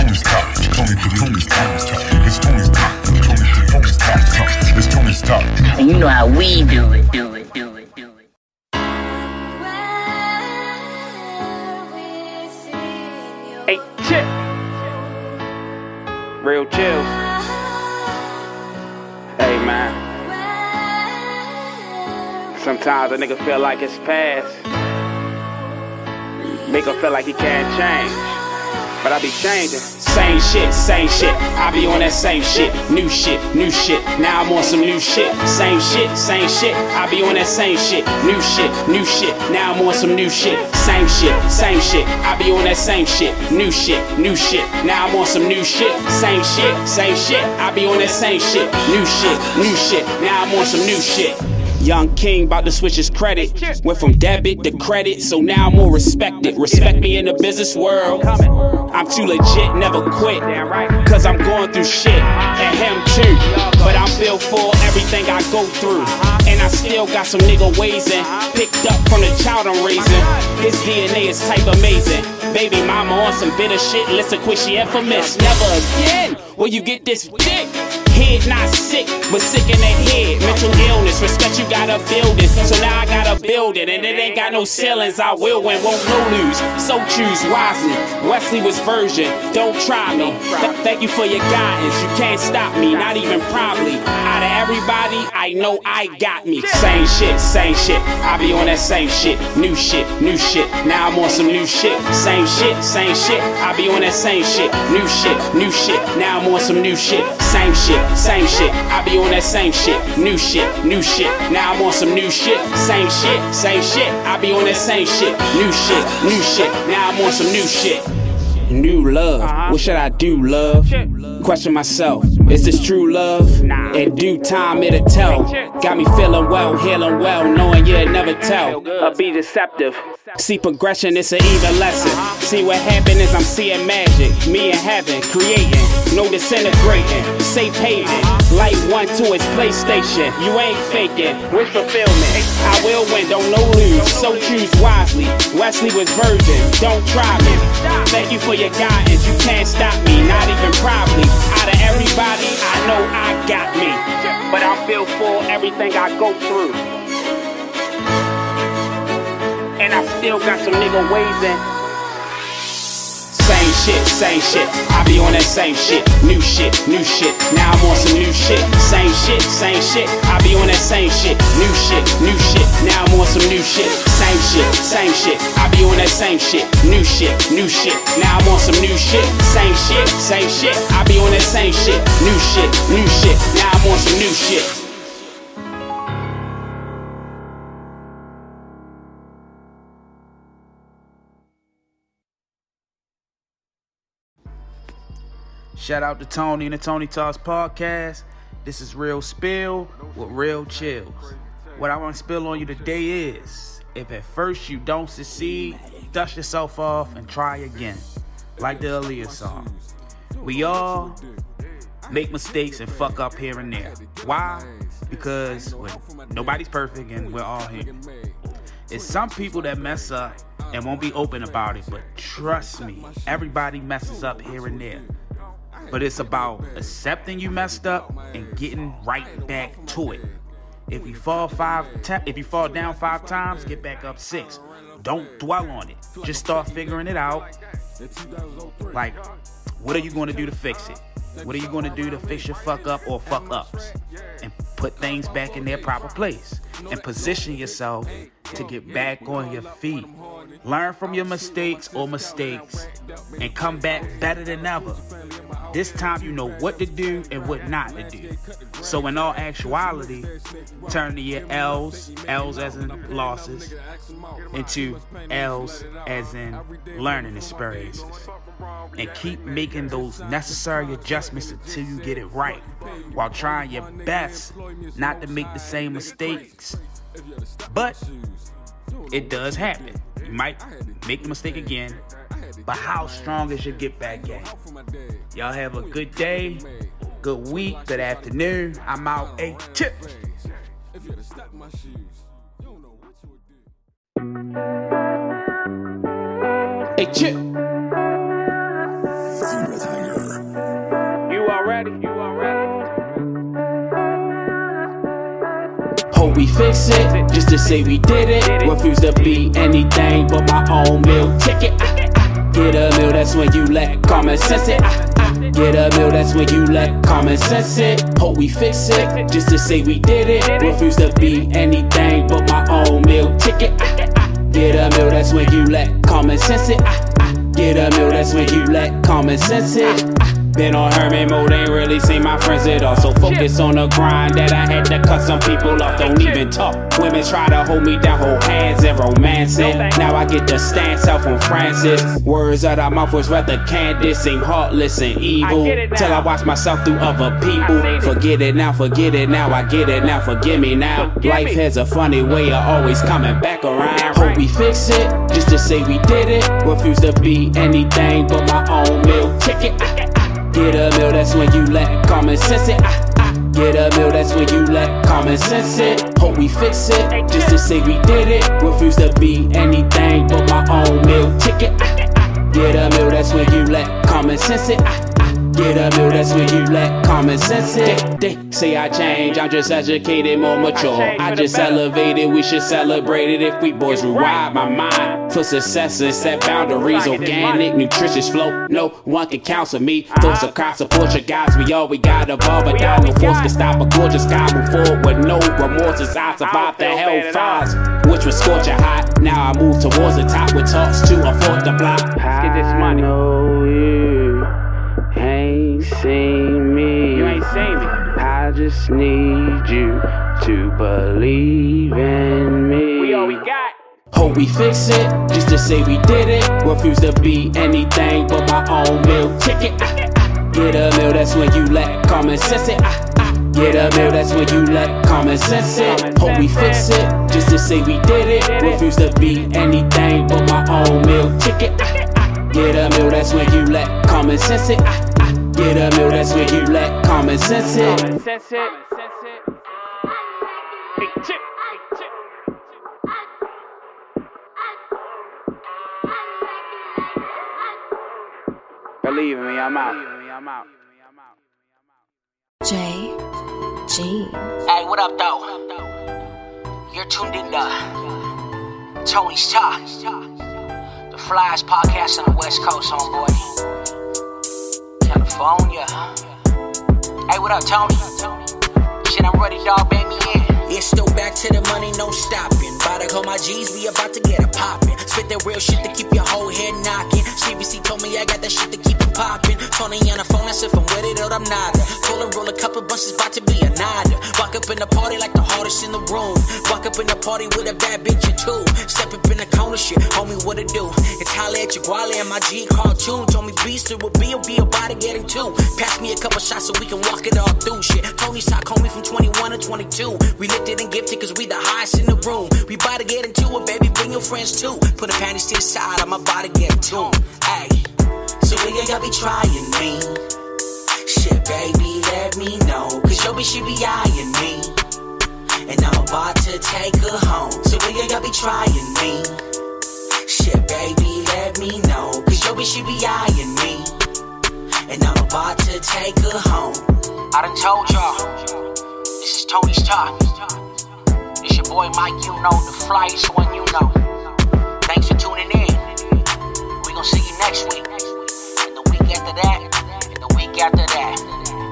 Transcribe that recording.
Tony's top. Tony to Tony's top. It's Tony's top. Tony to Tony's top. It's Tony's top. And you know how we do it, do it, do it, do it. Hey, chip. Real Chillz. Hey, man. Sometimes a nigga feel like it's past. Make him feel like he can't change. But I be changing. Same shit, same shit. I be on that same shit. New shit, new shit. Now I'm on some new shit. Same shit, same shit. I be on that same shit. New shit, new shit. Now I'm on some new shit. Same shit, same shit. I be on that same shit. New shit, new shit. Now I'm on some new shit. Same shit, same shit. I be on that same shit. New shit, new shit. Now I'm on some new shit. Young King about to switch his credit. Went from debit to credit, so now I'm more respected. Respect me in the business world. I'm too legit, never quit. Cause I'm going through shit, and him too. But I'm built for everything I go through. And I still got some nigga ways in. Picked up from the child I'm raising. His DNA is type amazing. Baby mama on some bitter shit, listen quick, she infamous. Never again will you get this dick. Head not sick, but sick in the head. Mental illness, respect you gotta build it. So now I gotta build it, and it ain't got no ceilings. I will win, won't no lose. So choose wisely. Wesley was virgin, don't try me. Th- thank you for your guidance. You can't stop me, not even probably. Out of everybody, I know I got me. Same shit, same shit. I be on that same shit. New shit, new shit. Now I'm on some new shit. Same shit, same shit. I be on that same shit. New shit, new shit. Now I'm on some new shit. Same shit, same shit. I be on that same shit. New shit, new shit. Now I'm on some new shit. Same shit, same shit. I be on that same shit. New shit, new shit. Now I'm on some new shit. New love. Uh-huh. What should I do, love? Question myself. Is this true love? In due time, it'll tell. Got me feeling well, healing well, knowing you'll never tell. Or be deceptive. See progression, it's an even lesson. See what happened is I'm seeing magic. Me in heaven, creating, no disintegrating. Safe haven, light one to its PlayStation. You ain't faking, wish fulfillment. I will win, don't no lose. So choose wisely. Wesley was virgin, don't try me. Thank you for your guidance, you can't stop me, not even probably. Everything I go through. And I still got some nigga ways in. Same shit, same shit. I be on that same shit. New shit, new shit. Now I'm on some new shit. Same shit, same shit. I be on that same shit. New shit, new shit. Now I'm on some new shit. Same shit, same shit. I be on that same shit. New shit, new shit. Now I'm on some new shit. Same shit, same shit. I be on that same shit. New shit, new shit. Now I'm on some new shit. Shout out to Tony and the Tony Talks podcast. This is Real Spill with Real Chillz. What I want to spill on you today is if at first you don't succeed, dust yourself off and try again. Like the Aaliyah song. We all make mistakes and fuck up here and there. Why? Because well, nobody's perfect and we're all human. It's some people that mess up and won't be open about it, but trust me, everybody messes up here and there. But it's about accepting you messed up and getting right back to it. If you fall five, te- if you fall down five times, get back up six. Don't dwell on it. Just start figuring it out. Like, what are you going to do to fix it? What are you going to do to fix your fuck up or fuck ups? And put things back in their proper place. And position yourself to get back on your feet. Learn from your mistakes or mistakes and come back better than ever. This time you know what to do and what not to do. So in all actuality, turn to your L's, L's as in losses, into L's as in learning experiences. And keep making those necessary adjustments until you get it right, while trying your best not to make the same mistakes. But it does happen. You might make the mistake again, but how strong is your get back game? Y'all have a good day, good week, good afternoon. I'm out. A tip. Hey, Chip. Hope we fix it, just to say we did it. Refuse to be anything but my own meal ticket. Ah, ah. Get a meal, that's when you let common sense it. Ah, ah. Get a meal, that's when you let common sense it. Hope we fix it, just to say we did it. Refuse to be anything but my own meal ticket. Ah, ah. Get a meal, that's when you let common sense it. Ah, ah. Get a meal, that's when you let common sense it. Ah. Been on hermit mode, ain't really seen my friends at all. So focus on the grind that I had to cut some people off. Don't even talk. Women try to hold me down, hold hands and romance it. Now I get the stance out from Francis. Words out of mouth was rather candid, seem heartless and evil. Till I watch myself through other people. Forget it now, forget it now, I get it now, forgive me now. Life has a funny way of always coming back around. Hope we fix it, just to say we did it. Refuse to be anything but my own meal ticket. Ah. Get a meal, that's when you let common sense it. Ah, ah. Get a meal, that's when you let common sense it. Hope we fix it, just to say we did it. Refuse to be anything but my own meal ticket. Ah. Get a meal, that's when you let common sense it. Ah, ah. Get a meal, that's when you let common sense it. They, they say I change, I'm just educated, more mature. I just elevated, we should celebrate it if we boys rewire my mind for success and set boundaries. Organic, nutritious flow, no one can counsel me. Thoughts of crowd support your guys, we all we got above a die. No force can stop a gorgeous sky, move forward with no remorse. I survived the hell fires, which was scorching hot. Now I move towards the top with talks to afford the block. Let's get this money. Know you ain't seen me. You ain't seen me. I just need you to believe in me. We all we got. Hope we fix it, just to say we did it. Refuse to be anything but my own meal ticket. Ah, ah. Get a meal, that's when you let common sense it. Ah, ah. Get a meal, that's when you let common sense it. Hope we fix it, just to say we did it. Refuse to be anything but my own meal ticket. Get a meal, that's when you let common sense it. Get a meal, that's when you let common sense it. Big chip, big chip. Believe in me, I'm out. I'm out. J G Hey, what up, though? You're tuned in to Tony's Talk, the Flyest podcast on the West Coast, homeboy. California. Hey, what up, Tony? Shit, I'm ready, dog. Bang me in. It's still back to the money, no stopping. About to call my G's, we about to get a poppin'. Spit that real shit to keep your whole head knocking. CBC told me I got that shit to keep it poppin'. Tony on the phone, that's if I'm with it or I'm not. Told her roll a couple bunches, about to be a nada. Walk up in the party like the hardest in the room. Walk up in the party with a bad bitch or two. Step up in the corner, shit, homie, what it do? It's holla at your and my G cartoon. Told me beast it would be, be about to getting two. Pass me a couple shots so we can walk it all through shit. Tony's talk, homie, from 21 to 22. We lifted and gifted cause we the highest in the room. We about to get into it, baby, bring your friends too. Put the panties to the side, I'm about to get tuned. Hey, so when you be trying me? Shit, baby, let me know. Cause your bitch, she be eyeing me. And I'm about to take her home. So when you all be trying me? Shit, baby, let me know. Cause bitch, she be eyeing me. And I'm about to take her home. I done told y'all. This is Tony's Talk. It's your boy Mike, you know, the flyest one you know. Thanks for tuning in. We gonna see you next week. And the week after that. And the week after that.